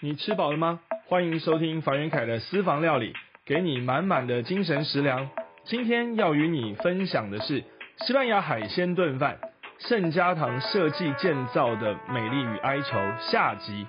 你吃饱了吗？欢迎收听樊元凯的私房料理，给你满满的精神食粮。今天要与你分享的是西班牙海鲜炖饭，圣家堂设计建造的美丽与哀愁下集。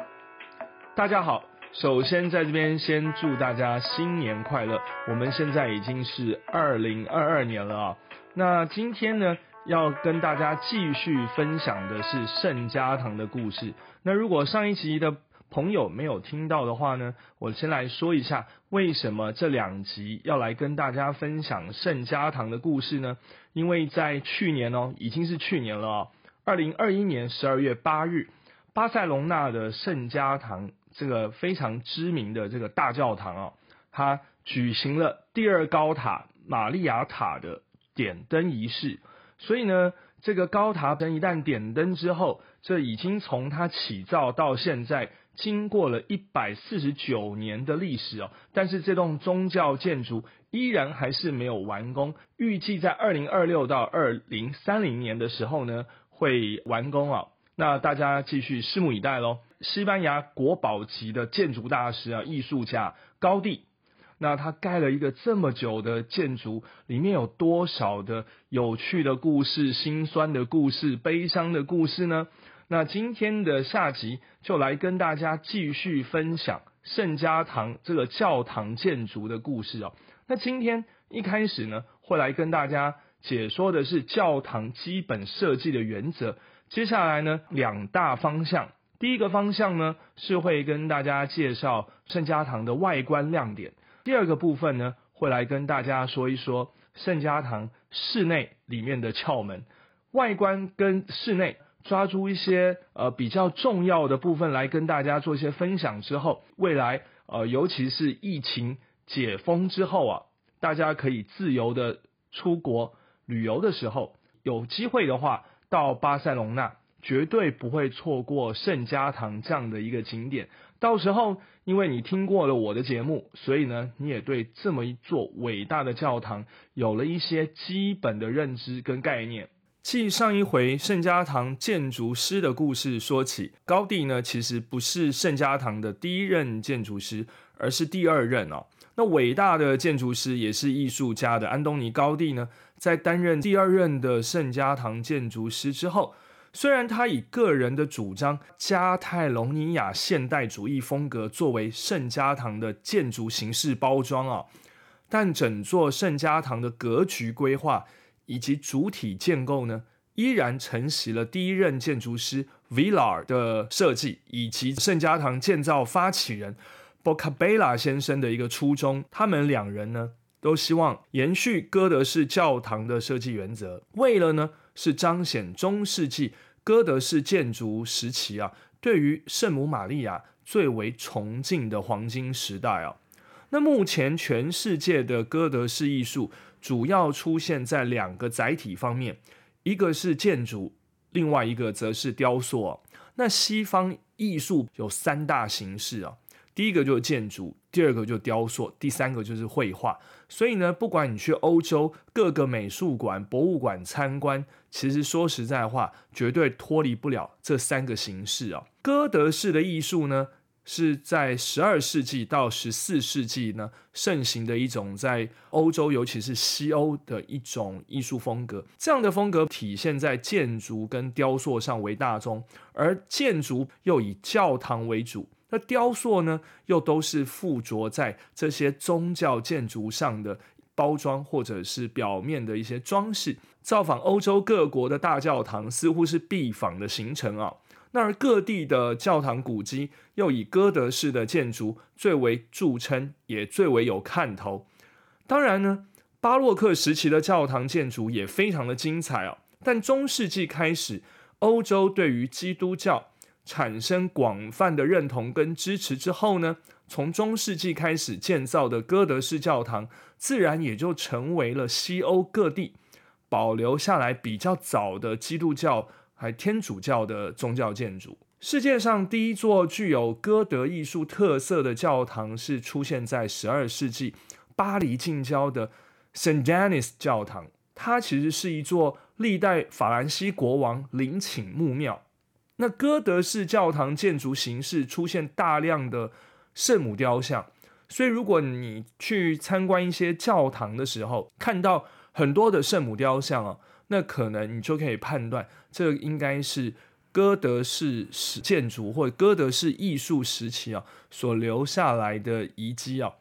大家好，首先在这边先祝大家新年快乐。我们现在已经是二零二二年了啊。那今天呢，要跟大家继续分享的是圣家堂的故事。那如果上一集的朋友没有听到的话呢，我先来说一下为什么这两集要来跟大家分享圣家堂的故事呢？因为在去年哦，已经是去年了哦，二零二一年十二月八日，巴塞隆纳的圣家堂这个非常知名的这个大教堂哦，它举行了第二高塔玛利亚塔的点灯仪式，所以呢。这个高塔灯一旦点灯之后，这已经从它起造到现在，经过了一百四十九年的历史哦。但是这栋宗教建筑依然还是没有完工，预计在二零二六到二零三零年的时候呢会完工啊。那大家继续拭目以待喽。西班牙国宝级的建筑大师啊，艺术家高第。那他盖了一个这么久的建筑，里面有多少的有趣的故事、心酸的故事、悲伤的故事呢？那今天的下集就来跟大家继续分享圣家堂这个教堂建筑的故事哦。那今天一开始呢，会来跟大家解说的是教堂基本设计的原则。接下来呢，两大方向，第一个方向呢是会跟大家介绍圣家堂的外观亮点。第二个部分呢，会来跟大家说一说圣家堂室内里面的窍门，外观跟室内抓住一些呃比较重要的部分来跟大家做一些分享之后，未来呃尤其是疫情解封之后啊，大家可以自由的出国旅游的时候，有机会的话到巴塞隆纳。绝对不会错过圣家堂这样的一个景点。到时候，因为你听过了我的节目，所以呢，你也对这么一座伟大的教堂有了一些基本的认知跟概念。继上一回圣家堂建筑师的故事说起，高第呢其实不是圣家堂的第一任建筑师，而是第二任哦。那伟大的建筑师也是艺术家的安东尼高第呢，在担任第二任的圣家堂建筑师之后。虽然他以个人的主张加泰隆尼亚现代主义风格作为圣家堂的建筑形式包装啊，但整座圣家堂的格局规划以及主体建构呢，依然承袭了第一任建筑师 Villar 的设计，以及圣家堂建造发起人 Bocabella 先生的一个初衷。他们两人呢，都希望延续哥德式教堂的设计原则，为了呢，是彰显中世纪。哥德式建筑时期啊，对于圣母玛利亚最为崇敬的黄金时代啊。那目前全世界的哥德式艺术主要出现在两个载体方面，一个是建筑，另外一个则是雕塑。那西方艺术有三大形式啊。第一个就是建筑，第二个就雕塑，第三个就是绘画。所以呢，不管你去欧洲各个美术馆、博物馆参观，其实说实在话，绝对脱离不了这三个形式啊。哥德式的艺术呢，是在十二世纪到十四世纪呢盛行的一种在欧洲，尤其是西欧的一种艺术风格。这样的风格体现在建筑跟雕塑上为大宗，而建筑又以教堂为主。那雕塑呢，又都是附着在这些宗教建筑上的包装，或者是表面的一些装饰。造访欧洲各国的大教堂，似乎是必访的行程啊。那而各地的教堂古迹，又以哥德式的建筑最为著称，也最为有看头。当然呢，巴洛克时期的教堂建筑也非常的精彩啊。但中世纪开始，欧洲对于基督教。产生广泛的认同跟支持之后呢，从中世纪开始建造的哥德式教堂，自然也就成为了西欧各地保留下来比较早的基督教还天主教的宗教建筑。世界上第一座具有哥德艺术特色的教堂，是出现在十二世纪巴黎近郊的圣 Denis 教堂。它其实是一座历代法兰西国王陵寝墓庙。那哥德式教堂建筑形式出现大量的圣母雕像，所以如果你去参观一些教堂的时候，看到很多的圣母雕像啊，那可能你就可以判断，这应该是哥德式建筑或者哥德式艺术时期啊所留下来的遗迹啊。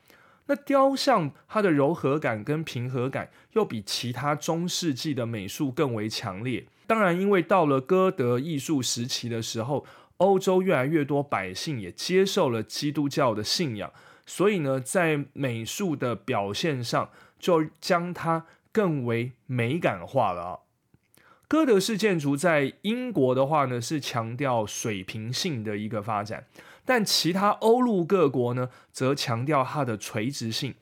那雕像它的柔和感跟平和感，又比其他中世纪的美术更为强烈。当然，因为到了哥德艺术时期的时候，欧洲越来越多百姓也接受了基督教的信仰，所以呢，在美术的表现上，就将它更为美感化了啊。哥德式建筑在英国的话呢，是强调水平性的一个发展。但其他欧陆各国呢，则强调它的垂直性，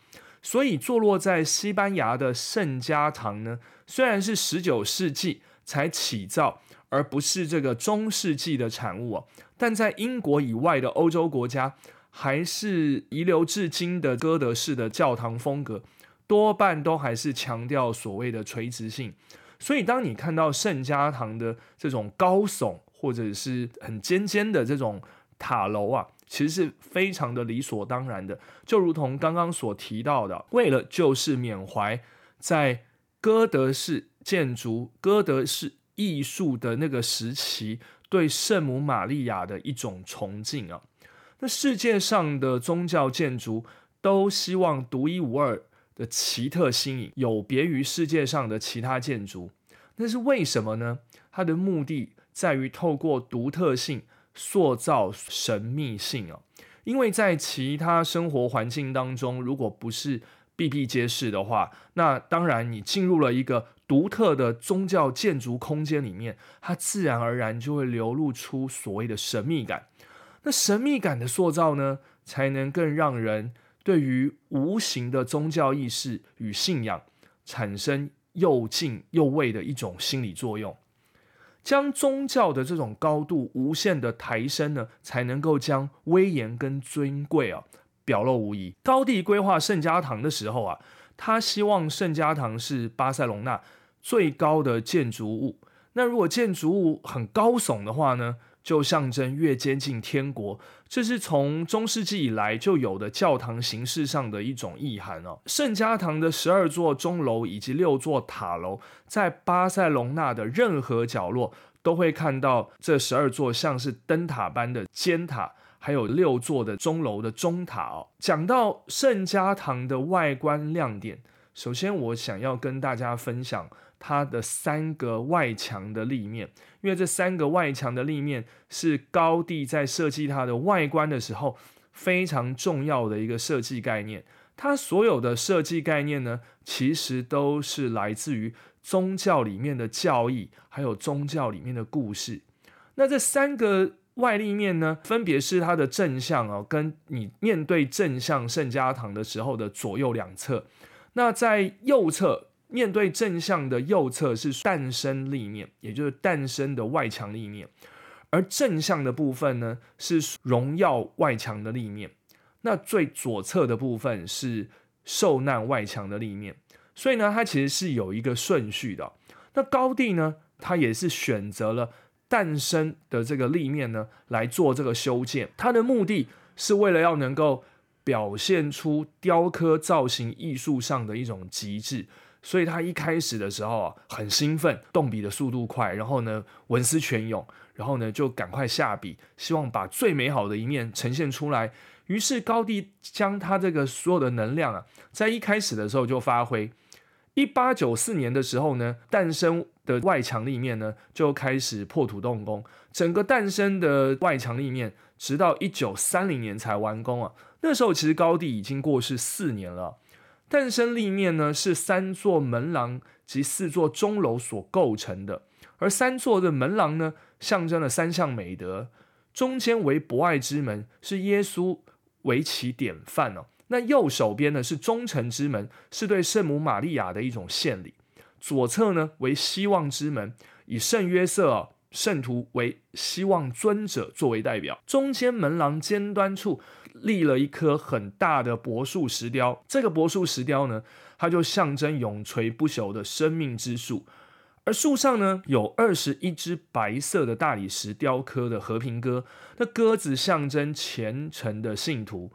所以坐落在西班牙的圣家堂呢，虽然是十九世纪才起造，而不是这个中世纪的产物啊，但在英国以外的欧洲国家，还是遗留至今的哥德式的教堂风格，多半都还是强调所谓的垂直性。所以，当你看到圣家堂的这种高耸或者是很尖尖的这种。塔楼啊，其实是非常的理所当然的，就如同刚刚所提到的，为了就是缅怀在哥德式建筑、哥德式艺术的那个时期对圣母玛利亚的一种崇敬啊。那世界上的宗教建筑都希望独一无二的奇特新颖，有别于世界上的其他建筑。那是为什么呢？它的目的在于透过独特性。塑造神秘性啊，因为在其他生活环境当中，如果不是比比皆是的话，那当然你进入了一个独特的宗教建筑空间里面，它自然而然就会流露出所谓的神秘感。那神秘感的塑造呢，才能更让人对于无形的宗教意识与信仰产生又敬又畏的一种心理作用。将宗教的这种高度无限的抬升呢，才能够将威严跟尊贵啊表露无遗。高地规划圣家堂的时候啊，他希望圣家堂是巴塞隆纳最高的建筑物。那如果建筑物很高耸的话呢？就象征越接近天国，这是从中世纪以来就有的教堂形式上的一种意涵哦。圣家堂的十二座钟楼以及六座塔楼，在巴塞隆纳的任何角落都会看到这十二座像是灯塔般的尖塔，还有六座的钟楼的钟塔哦。讲到圣家堂的外观亮点，首先我想要跟大家分享。它的三个外墙的立面，因为这三个外墙的立面是高地在设计它的外观的时候非常重要的一个设计概念。它所有的设计概念呢，其实都是来自于宗教里面的教义，还有宗教里面的故事。那这三个外立面呢，分别是它的正向哦，跟你面对正向圣家堂的时候的左右两侧。那在右侧。面对正向的右侧是诞生立面，也就是诞生的外墙立面，而正向的部分呢是荣耀外墙的立面。那最左侧的部分是受难外墙的立面。所以呢，它其实是有一个顺序的。那高地呢，它也是选择了诞生的这个立面呢来做这个修建，它的目的是为了要能够表现出雕刻造型艺术上的一种极致。所以他一开始的时候啊，很兴奋，动笔的速度快，然后呢，文思泉涌，然后呢，就赶快下笔，希望把最美好的一面呈现出来。于是高第将他这个所有的能量啊，在一开始的时候就发挥。一八九四年的时候呢，诞生的外墙立面呢就开始破土动工，整个诞生的外墙立面，直到一九三零年才完工啊。那时候其实高第已经过世四年了。诞生立面呢，是三座门廊及四座钟楼所构成的，而三座的门廊呢，象征了三项美德，中间为博爱之门，是耶稣为其典范哦。那右手边呢是忠诚之门，是对圣母玛利亚的一种献礼；左侧呢为希望之门，以圣约瑟圣徒为希望尊者作为代表，中间门廊尖端处。立了一棵很大的柏树石雕，这个柏树石雕呢，它就象征永垂不朽的生命之树。而树上呢有二十一只白色的大理石雕刻的和平鸽，那鸽子象征虔诚的信徒。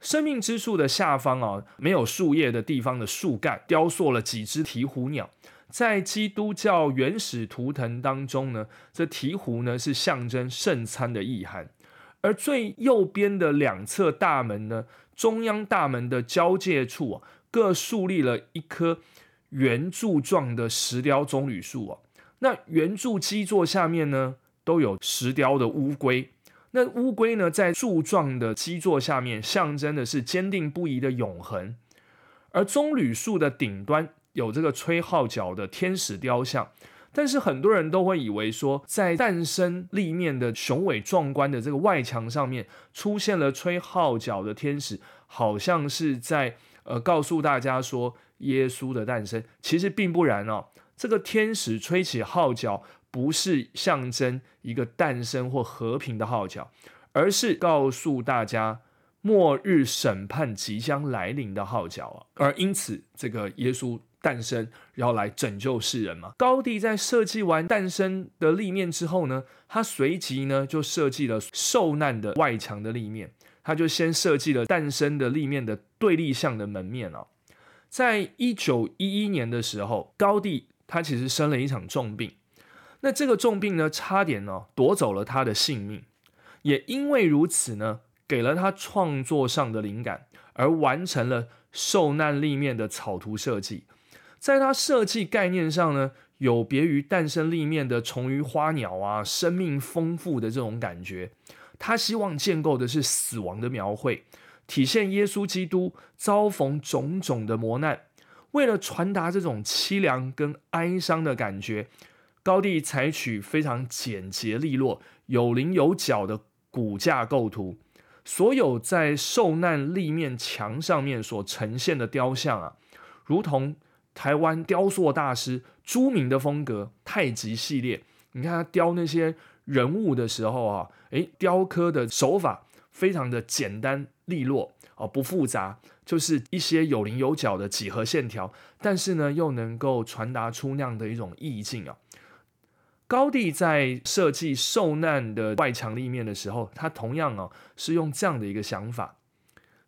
生命之树的下方啊，没有树叶的地方的树干雕塑了几只鹈鹕鸟。在基督教原始图腾当中呢，这鹈鹕呢是象征圣餐的意涵。而最右边的两侧大门呢，中央大门的交界处啊，各树立了一棵。圆柱状的石雕棕榈树啊，那圆柱基座下面呢，都有石雕的乌龟。那乌龟呢，在柱状的基座下面，象征的是坚定不移的永恒。而棕榈树的顶端有这个吹号角的天使雕像，但是很多人都会以为说，在诞生立面的雄伟壮观的这个外墙上面，出现了吹号角的天使，好像是在呃告诉大家说。耶稣的诞生其实并不然哦，这个天使吹起号角，不是象征一个诞生或和平的号角，而是告诉大家末日审判即将来临的号角啊。而因此，这个耶稣诞生要来拯救世人嘛。高第在设计完诞生的立面之后呢，他随即呢就设计了受难的外墙的立面，他就先设计了诞生的立面的对立向的门面啊。在一九一一年的时候，高第他其实生了一场重病，那这个重病呢，差点呢夺走了他的性命，也因为如此呢，给了他创作上的灵感，而完成了受难立面的草图设计。在他设计概念上呢，有别于诞生立面的虫鱼花鸟啊，生命丰富的这种感觉，他希望建构的是死亡的描绘。体现耶稣基督遭逢种种的磨难，为了传达这种凄凉跟哀伤的感觉，高地采取非常简洁利落、有棱有角的骨架构图。所有在受难立面墙上面所呈现的雕像啊，如同台湾雕塑大师朱明的风格太极系列。你看他雕那些人物的时候啊，诶，雕刻的手法。非常的简单利落啊，不复杂，就是一些有棱有角的几何线条，但是呢，又能够传达出那样的一种意境啊。高地在设计受难的外墙立面的时候，他同样哦是用这样的一个想法，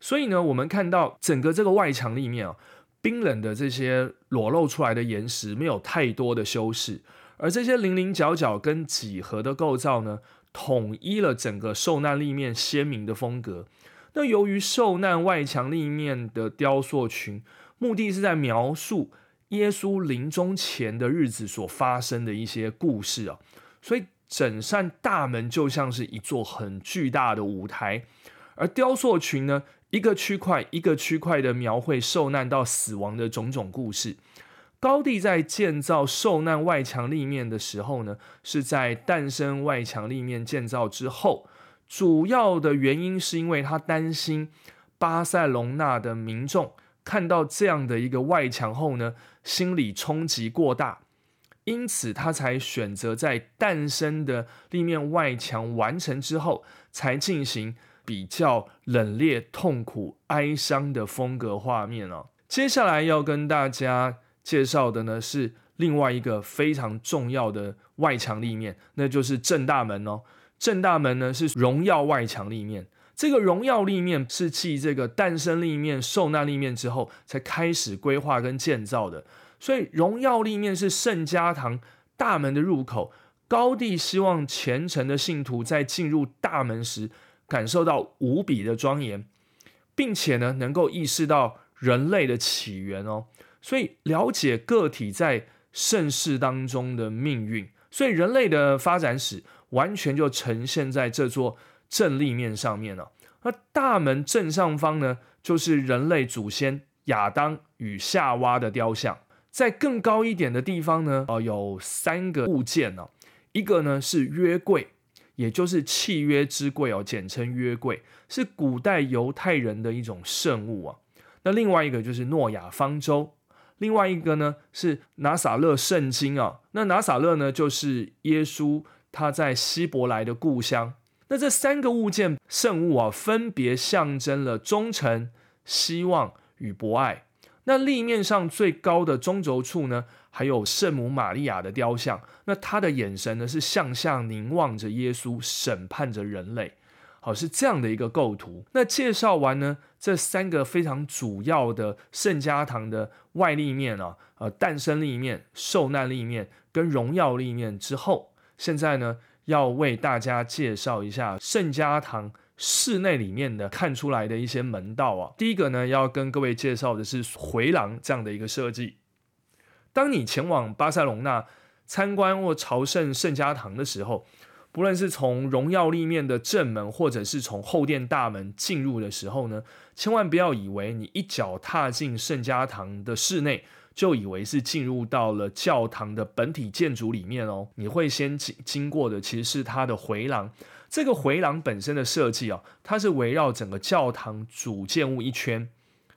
所以呢，我们看到整个这个外墙立面啊，冰冷的这些裸露出来的岩石没有太多的修饰，而这些棱棱角角跟几何的构造呢。统一了整个受难立面鲜明的风格。那由于受难外墙立面的雕塑群，目的是在描述耶稣临终前的日子所发生的一些故事啊，所以整扇大门就像是一座很巨大的舞台，而雕塑群呢，一个区块一个区块的描绘受难到死亡的种种故事。高地在建造受难外墙立面的时候呢，是在诞生外墙立面建造之后，主要的原因是因为他担心巴塞隆纳的民众看到这样的一个外墙后呢，心理冲击过大，因此他才选择在诞生的立面外墙完成之后，才进行比较冷冽、痛苦、哀伤的风格画面哦。接下来要跟大家。介绍的呢是另外一个非常重要的外墙立面，那就是正大门哦。正大门呢是荣耀外墙立面，这个荣耀立面是继这个诞生立面、受难立面之后才开始规划跟建造的。所以荣耀立面是圣家堂大门的入口，高地希望虔诚的信徒在进入大门时感受到无比的庄严，并且呢能够意识到人类的起源哦。所以了解个体在盛世当中的命运，所以人类的发展史完全就呈现在这座正立面上面了。那大门正上方呢，就是人类祖先亚当与夏娃的雕像。在更高一点的地方呢，呃，有三个物件呢，一个呢是约柜，也就是契约之柜哦，简称约柜，是古代犹太人的一种圣物啊。那另外一个就是诺亚方舟。另外一个呢是拿撒勒圣经啊，那拿撒勒呢就是耶稣他在希伯来的故乡。那这三个物件圣物啊，分别象征了忠诚、希望与博爱。那立面上最高的中轴处呢，还有圣母玛利亚的雕像。那他的眼神呢是向下凝望着耶稣，审判着人类。好，是这样的一个构图。那介绍完呢这三个非常主要的圣家堂的外立面啊，呃，诞生立面、受难立面跟荣耀立面之后，现在呢要为大家介绍一下圣家堂室内里面的看出来的一些门道啊。第一个呢要跟各位介绍的是回廊这样的一个设计。当你前往巴塞隆纳参观或朝圣圣家堂的时候，不论是从荣耀立面的正门，或者是从后殿大门进入的时候呢，千万不要以为你一脚踏进圣家堂的室内，就以为是进入到了教堂的本体建筑里面哦。你会先经经过的其实是它的回廊。这个回廊本身的设计啊，它是围绕整个教堂主建物一圈，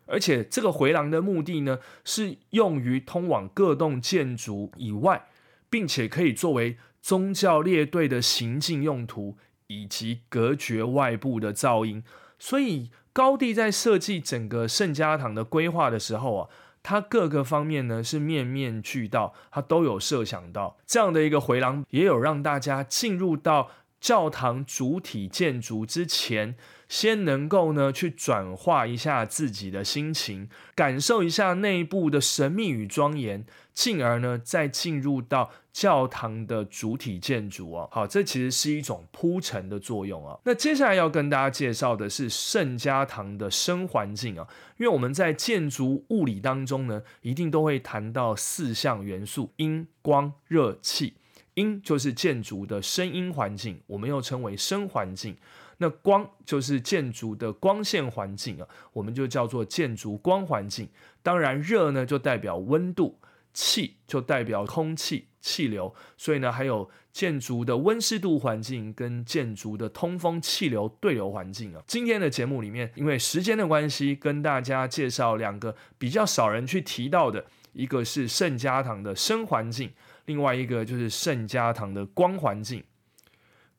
而且这个回廊的目的呢，是用于通往各栋建筑以外，并且可以作为。宗教列队的行进用途，以及隔绝外部的噪音，所以高地在设计整个圣家堂的规划的时候啊，它各个方面呢是面面俱到，它都有设想到这样的一个回廊，也有让大家进入到教堂主体建筑之前。先能够呢去转化一下自己的心情，感受一下内部的神秘与庄严，进而呢再进入到教堂的主体建筑哦。好，这其实是一种铺陈的作用啊。那接下来要跟大家介绍的是圣家堂的声环境啊，因为我们在建筑物理当中呢，一定都会谈到四项元素：音、光、热、气。音就是建筑的声音环境，我们又称为声环境。那光就是建筑的光线环境啊，我们就叫做建筑光环境。当然，热呢就代表温度，气就代表空气气流，所以呢还有建筑的温湿度环境跟建筑的通风气流对流环境啊。今天的节目里面，因为时间的关系，跟大家介绍两个比较少人去提到的，一个是圣家堂的声环境，另外一个就是圣家堂的光环境。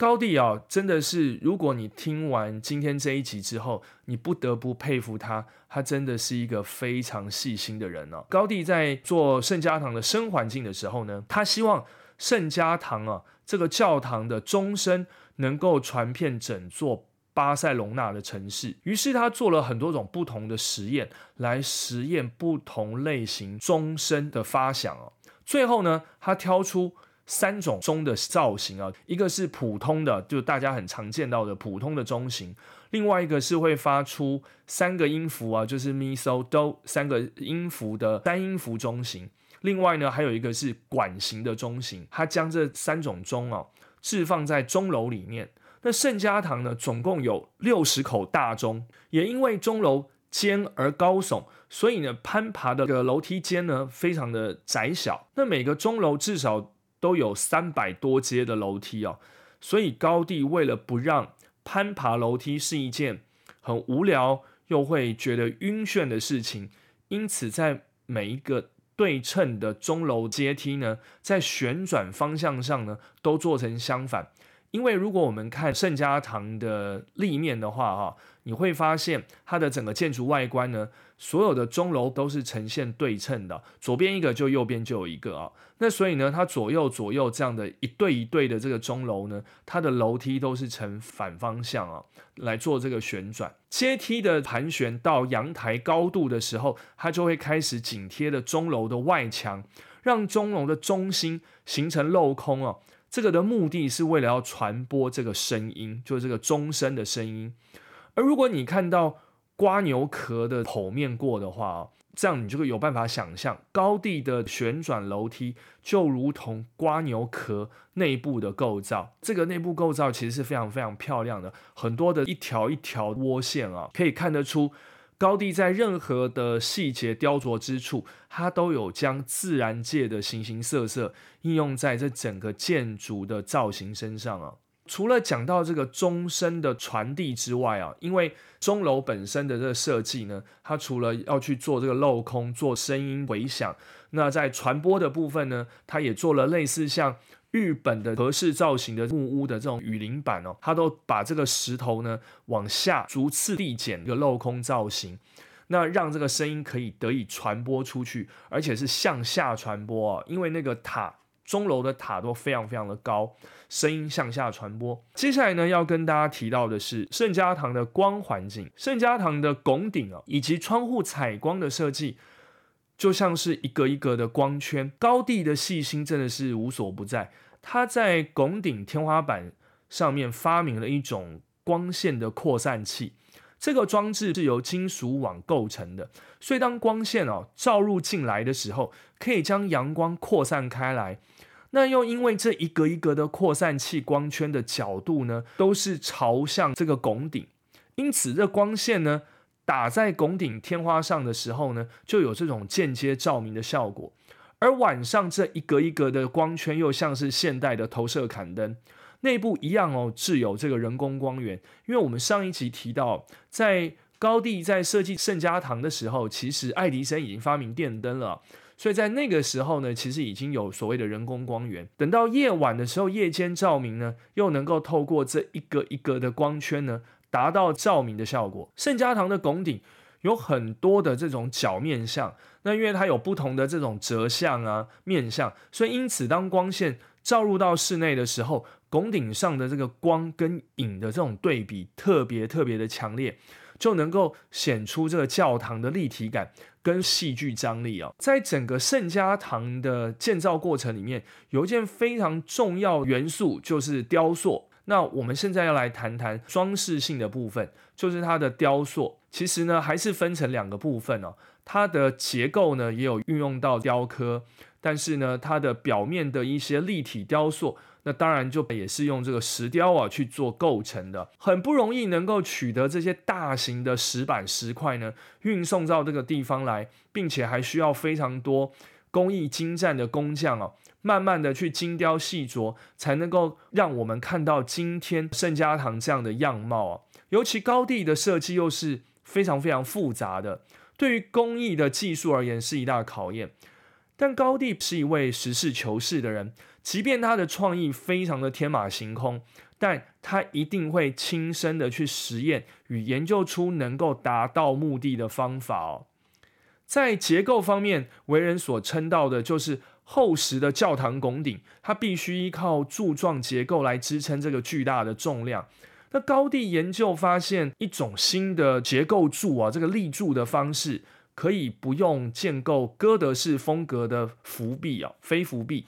高地啊，真的是，如果你听完今天这一集之后，你不得不佩服他，他真的是一个非常细心的人哦。高地在做圣家堂的声环境的时候呢，他希望圣家堂啊这个教堂的钟声能够传遍整座巴塞隆纳的城市，于是他做了很多种不同的实验，来实验不同类型钟声的发响哦。最后呢，他挑出。三种钟的造型啊，一个是普通的，就大家很常见到的普通的钟型；另外一个是会发出三个音符啊，就是 mi so do 三个音符的单音符钟型；另外呢，还有一个是管型的钟型。它将这三种钟啊置放在钟楼里面。那圣家堂呢，总共有六十口大钟，也因为钟楼尖而高耸，所以呢，攀爬的个楼梯间呢非常的窄小。那每个钟楼至少都有三百多阶的楼梯哦，所以高地为了不让攀爬楼梯是一件很无聊又会觉得晕眩的事情，因此在每一个对称的钟楼阶梯呢，在旋转方向上呢，都做成相反。因为如果我们看圣家堂的立面的话，哈，你会发现它的整个建筑外观呢，所有的钟楼都是呈现对称的，左边一个就右边就有一个啊。那所以呢，它左右左右这样的一对一对的这个钟楼呢，它的楼梯都是呈反方向啊来做这个旋转。阶梯的盘旋到阳台高度的时候，它就会开始紧贴的钟楼的外墙，让钟楼的中心形成镂空哦。这个的目的是为了要传播这个声音，就是这个钟声的声音。而如果你看到瓜牛壳的剖面过的话，这样你就会有办法想象高地的旋转楼梯就如同瓜牛壳内部的构造。这个内部构造其实是非常非常漂亮的，很多的一条一条窝线啊，可以看得出。高地在任何的细节雕琢之处，它都有将自然界的形形色色应用在这整个建筑的造型身上啊。除了讲到这个钟声的传递之外啊，因为钟楼本身的这个设计呢，它除了要去做这个镂空、做声音回响，那在传播的部分呢，它也做了类似像。日本的合适造型的木屋的这种雨林板哦，它都把这个石头呢往下逐次递减一个镂空造型。那让这个声音可以得以传播出去，而且是向下传播啊，因为那个塔钟楼的塔都非常非常的高，声音向下传播。接下来呢，要跟大家提到的是圣家堂的光环境，圣家堂的拱顶啊，以及窗户采光的设计。就像是一个一个的光圈，高地的细心真的是无所不在。他在拱顶天花板上面发明了一种光线的扩散器，这个装置是由金属网构成的，所以当光线哦照入进来的时候，可以将阳光扩散开来。那又因为这一格一格的扩散器光圈的角度呢，都是朝向这个拱顶，因此这光线呢。打在拱顶天花上的时候呢，就有这种间接照明的效果。而晚上这一格一格的光圈又像是现代的投射砍灯，内部一样哦，置有这个人工光源。因为我们上一集提到，在高地在设计圣家堂的时候，其实爱迪生已经发明电灯了，所以在那个时候呢，其实已经有所谓的人工光源。等到夜晚的时候，夜间照明呢，又能够透过这一个一个的光圈呢。达到照明的效果。圣家堂的拱顶有很多的这种角面相，那因为它有不同的这种折向啊面相，所以因此当光线照入到室内的时候，拱顶上的这个光跟影的这种对比特别特别的强烈，就能够显出这个教堂的立体感跟戏剧张力啊。在整个圣家堂的建造过程里面，有一件非常重要元素就是雕塑。那我们现在要来谈谈装饰性的部分，就是它的雕塑。其实呢，还是分成两个部分哦。它的结构呢，也有运用到雕刻，但是呢，它的表面的一些立体雕塑，那当然就也是用这个石雕啊去做构成的。很不容易能够取得这些大型的石板石块呢，运送到这个地方来，并且还需要非常多工艺精湛的工匠哦。慢慢的去精雕细琢，才能够让我们看到今天圣家堂这样的样貌啊！尤其高地的设计又是非常非常复杂的，对于工艺的技术而言是一大考验。但高地是一位实事求是的人，即便他的创意非常的天马行空，但他一定会亲身的去实验与研究出能够达到目的的方法哦。在结构方面，为人所称道的就是。厚实的教堂拱顶，它必须依靠柱状结构来支撑这个巨大的重量。那高地研究发现一种新的结构柱啊，这个立柱的方式可以不用建构哥德式风格的扶壁啊，非扶壁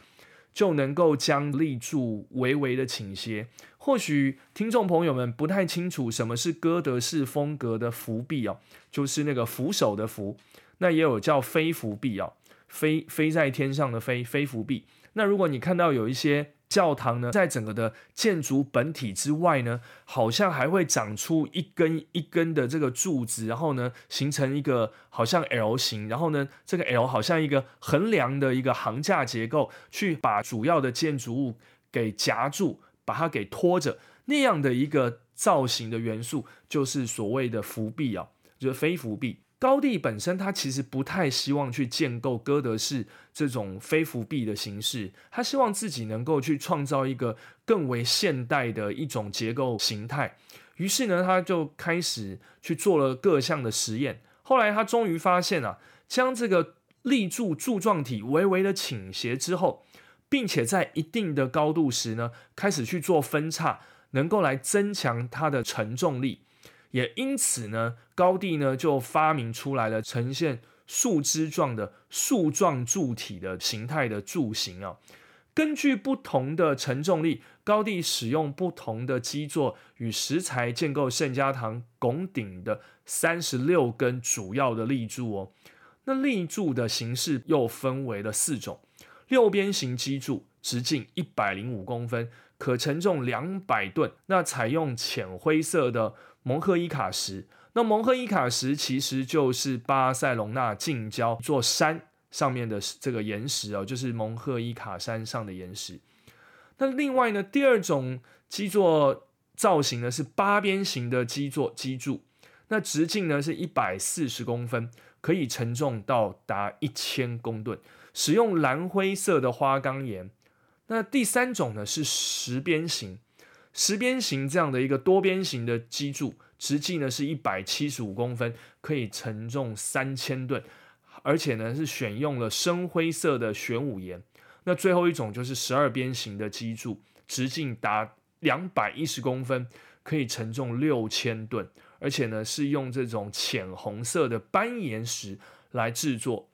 就能够将立柱微微的倾斜。或许听众朋友们不太清楚什么是哥德式风格的扶壁啊，就是那个扶手的扶，那也有叫非扶壁啊。飞飞在天上的飞飞浮壁。那如果你看到有一些教堂呢，在整个的建筑本体之外呢，好像还会长出一根一根的这个柱子，然后呢，形成一个好像 L 型，然后呢，这个 L 好像一个横梁的一个行架结构，去把主要的建筑物给夹住，把它给拖着，那样的一个造型的元素，就是所谓的浮壁啊，就是非浮壁。高地本身，他其实不太希望去建构哥德式这种非浮壁的形式，他希望自己能够去创造一个更为现代的一种结构形态。于是呢，他就开始去做了各项的实验。后来他终于发现啊，将这个立柱柱状体微微的倾斜之后，并且在一定的高度时呢，开始去做分叉，能够来增强它的承重力。也因此呢，高地呢就发明出来了呈现树枝状的树状柱体的形态的柱形啊。根据不同的承重力，高地使用不同的基座与石材建构圣家堂拱顶的三十六根主要的立柱哦。那立柱的形式又分为了四种：六边形基柱，直径一百零五公分，可承重两百吨。那采用浅灰色的。蒙赫伊卡石，那蒙赫伊卡石其实就是巴塞隆纳近郊一座山上面的这个岩石哦，就是蒙赫伊卡山上的岩石。那另外呢，第二种基座造型呢是八边形的基座基柱，那直径呢是一百四十公分，可以承重到达一千公吨，使用蓝灰色的花岗岩。那第三种呢是十边形。十边形这样的一个多边形的基柱，直径呢是一百七十五公分，可以承重三千吨，而且呢是选用了深灰色的玄武岩。那最后一种就是十二边形的基柱，直径达两百一十公分，可以承重六千吨，而且呢是用这种浅红色的斑岩石来制作。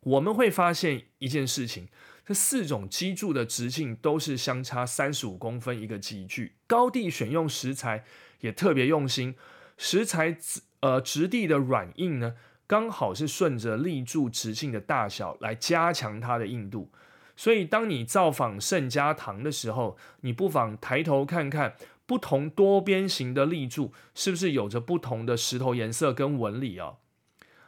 我们会发现一件事情，这四种基柱的直径都是相差三十五公分一个基距。高地选用石材也特别用心，石材呃质地的软硬呢，刚好是顺着立柱直径的大小来加强它的硬度。所以，当你造访圣家堂的时候，你不妨抬头看看不同多边形的立柱是不是有着不同的石头颜色跟纹理啊？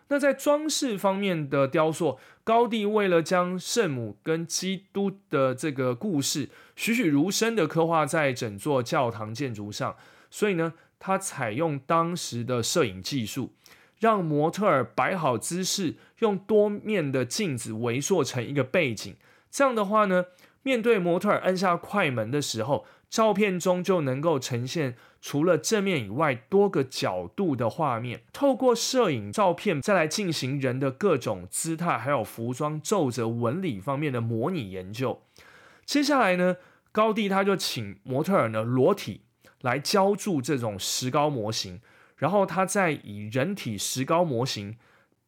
那在装饰方面的雕塑，高第为了将圣母跟基督的这个故事栩栩如生的刻画在整座教堂建筑上，所以呢，他采用当时的摄影技术，让模特儿摆好姿势，用多面的镜子围塑成一个背景。这样的话呢，面对模特儿按下快门的时候，照片中就能够呈现除了正面以外多个角度的画面。透过摄影照片，再来进行人的各种姿态，还有服装皱褶纹理方面的模拟研究。接下来呢，高地他就请模特儿呢裸体来浇筑这种石膏模型，然后他再以人体石膏模型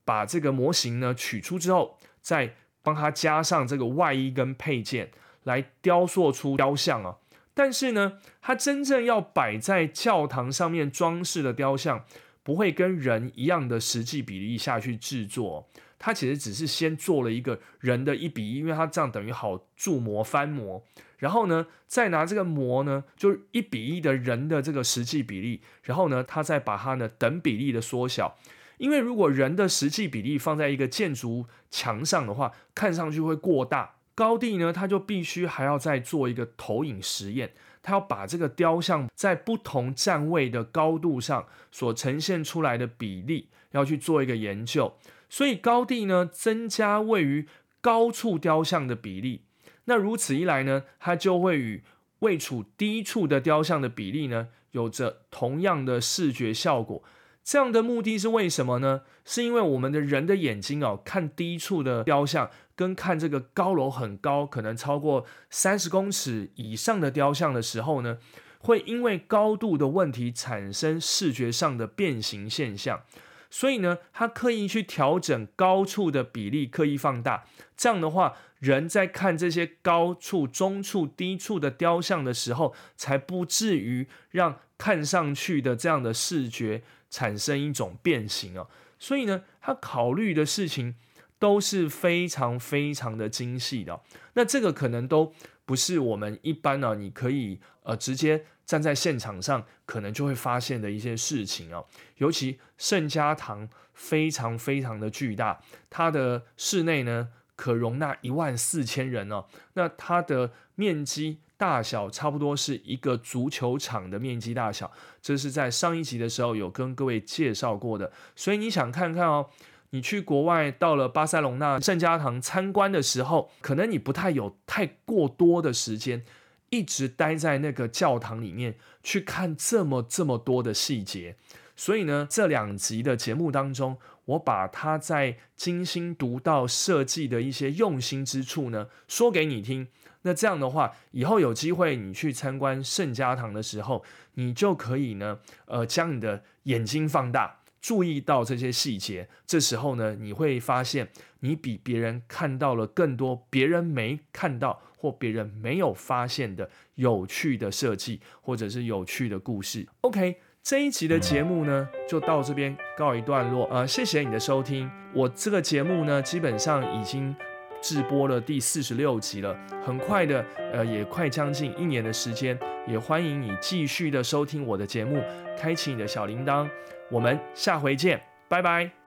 把这个模型呢取出之后，再。帮他加上这个外衣跟配件，来雕塑出雕像啊！但是呢，他真正要摆在教堂上面装饰的雕像，不会跟人一样的实际比例下去制作。他其实只是先做了一个人的一比一，因为他这样等于好铸模翻模，然后呢，再拿这个模呢，就一比一的人的这个实际比例，然后呢，他再把它呢等比例的缩小。因为如果人的实际比例放在一个建筑墙上的话，看上去会过大。高地呢，他就必须还要再做一个投影实验，他要把这个雕像在不同站位的高度上所呈现出来的比例，要去做一个研究。所以高地呢，增加位于高处雕像的比例。那如此一来呢，它就会与位处低处的雕像的比例呢，有着同样的视觉效果。这样的目的是为什么呢？是因为我们的人的眼睛哦，看低处的雕像，跟看这个高楼很高，可能超过三十公尺以上的雕像的时候呢，会因为高度的问题产生视觉上的变形现象。所以呢，他刻意去调整高处的比例，刻意放大。这样的话，人在看这些高处、中处、低处的雕像的时候，才不至于让看上去的这样的视觉。产生一种变形啊，所以呢，他考虑的事情都是非常非常的精细的。那这个可能都不是我们一般呢，你可以呃直接站在现场上，可能就会发现的一些事情哦。尤其圣家堂非常非常的巨大，它的室内呢可容纳一万四千人哦。那它的面积。大小差不多是一个足球场的面积大小，这是在上一集的时候有跟各位介绍过的。所以你想看看哦，你去国外到了巴塞隆纳圣家堂参观的时候，可能你不太有太过多的时间，一直待在那个教堂里面去看这么这么多的细节。所以呢，这两集的节目当中，我把他在精心独到设计的一些用心之处呢，说给你听。那这样的话，以后有机会你去参观圣家堂的时候，你就可以呢，呃，将你的眼睛放大，注意到这些细节。这时候呢，你会发现你比别人看到了更多别人没看到或别人没有发现的有趣的设计，或者是有趣的故事。OK，这一集的节目呢，就到这边告一段落。呃，谢谢你的收听。我这个节目呢，基本上已经。直播了第四十六集了，很快的，呃，也快将近一年的时间，也欢迎你继续的收听我的节目，开启你的小铃铛，我们下回见，拜拜。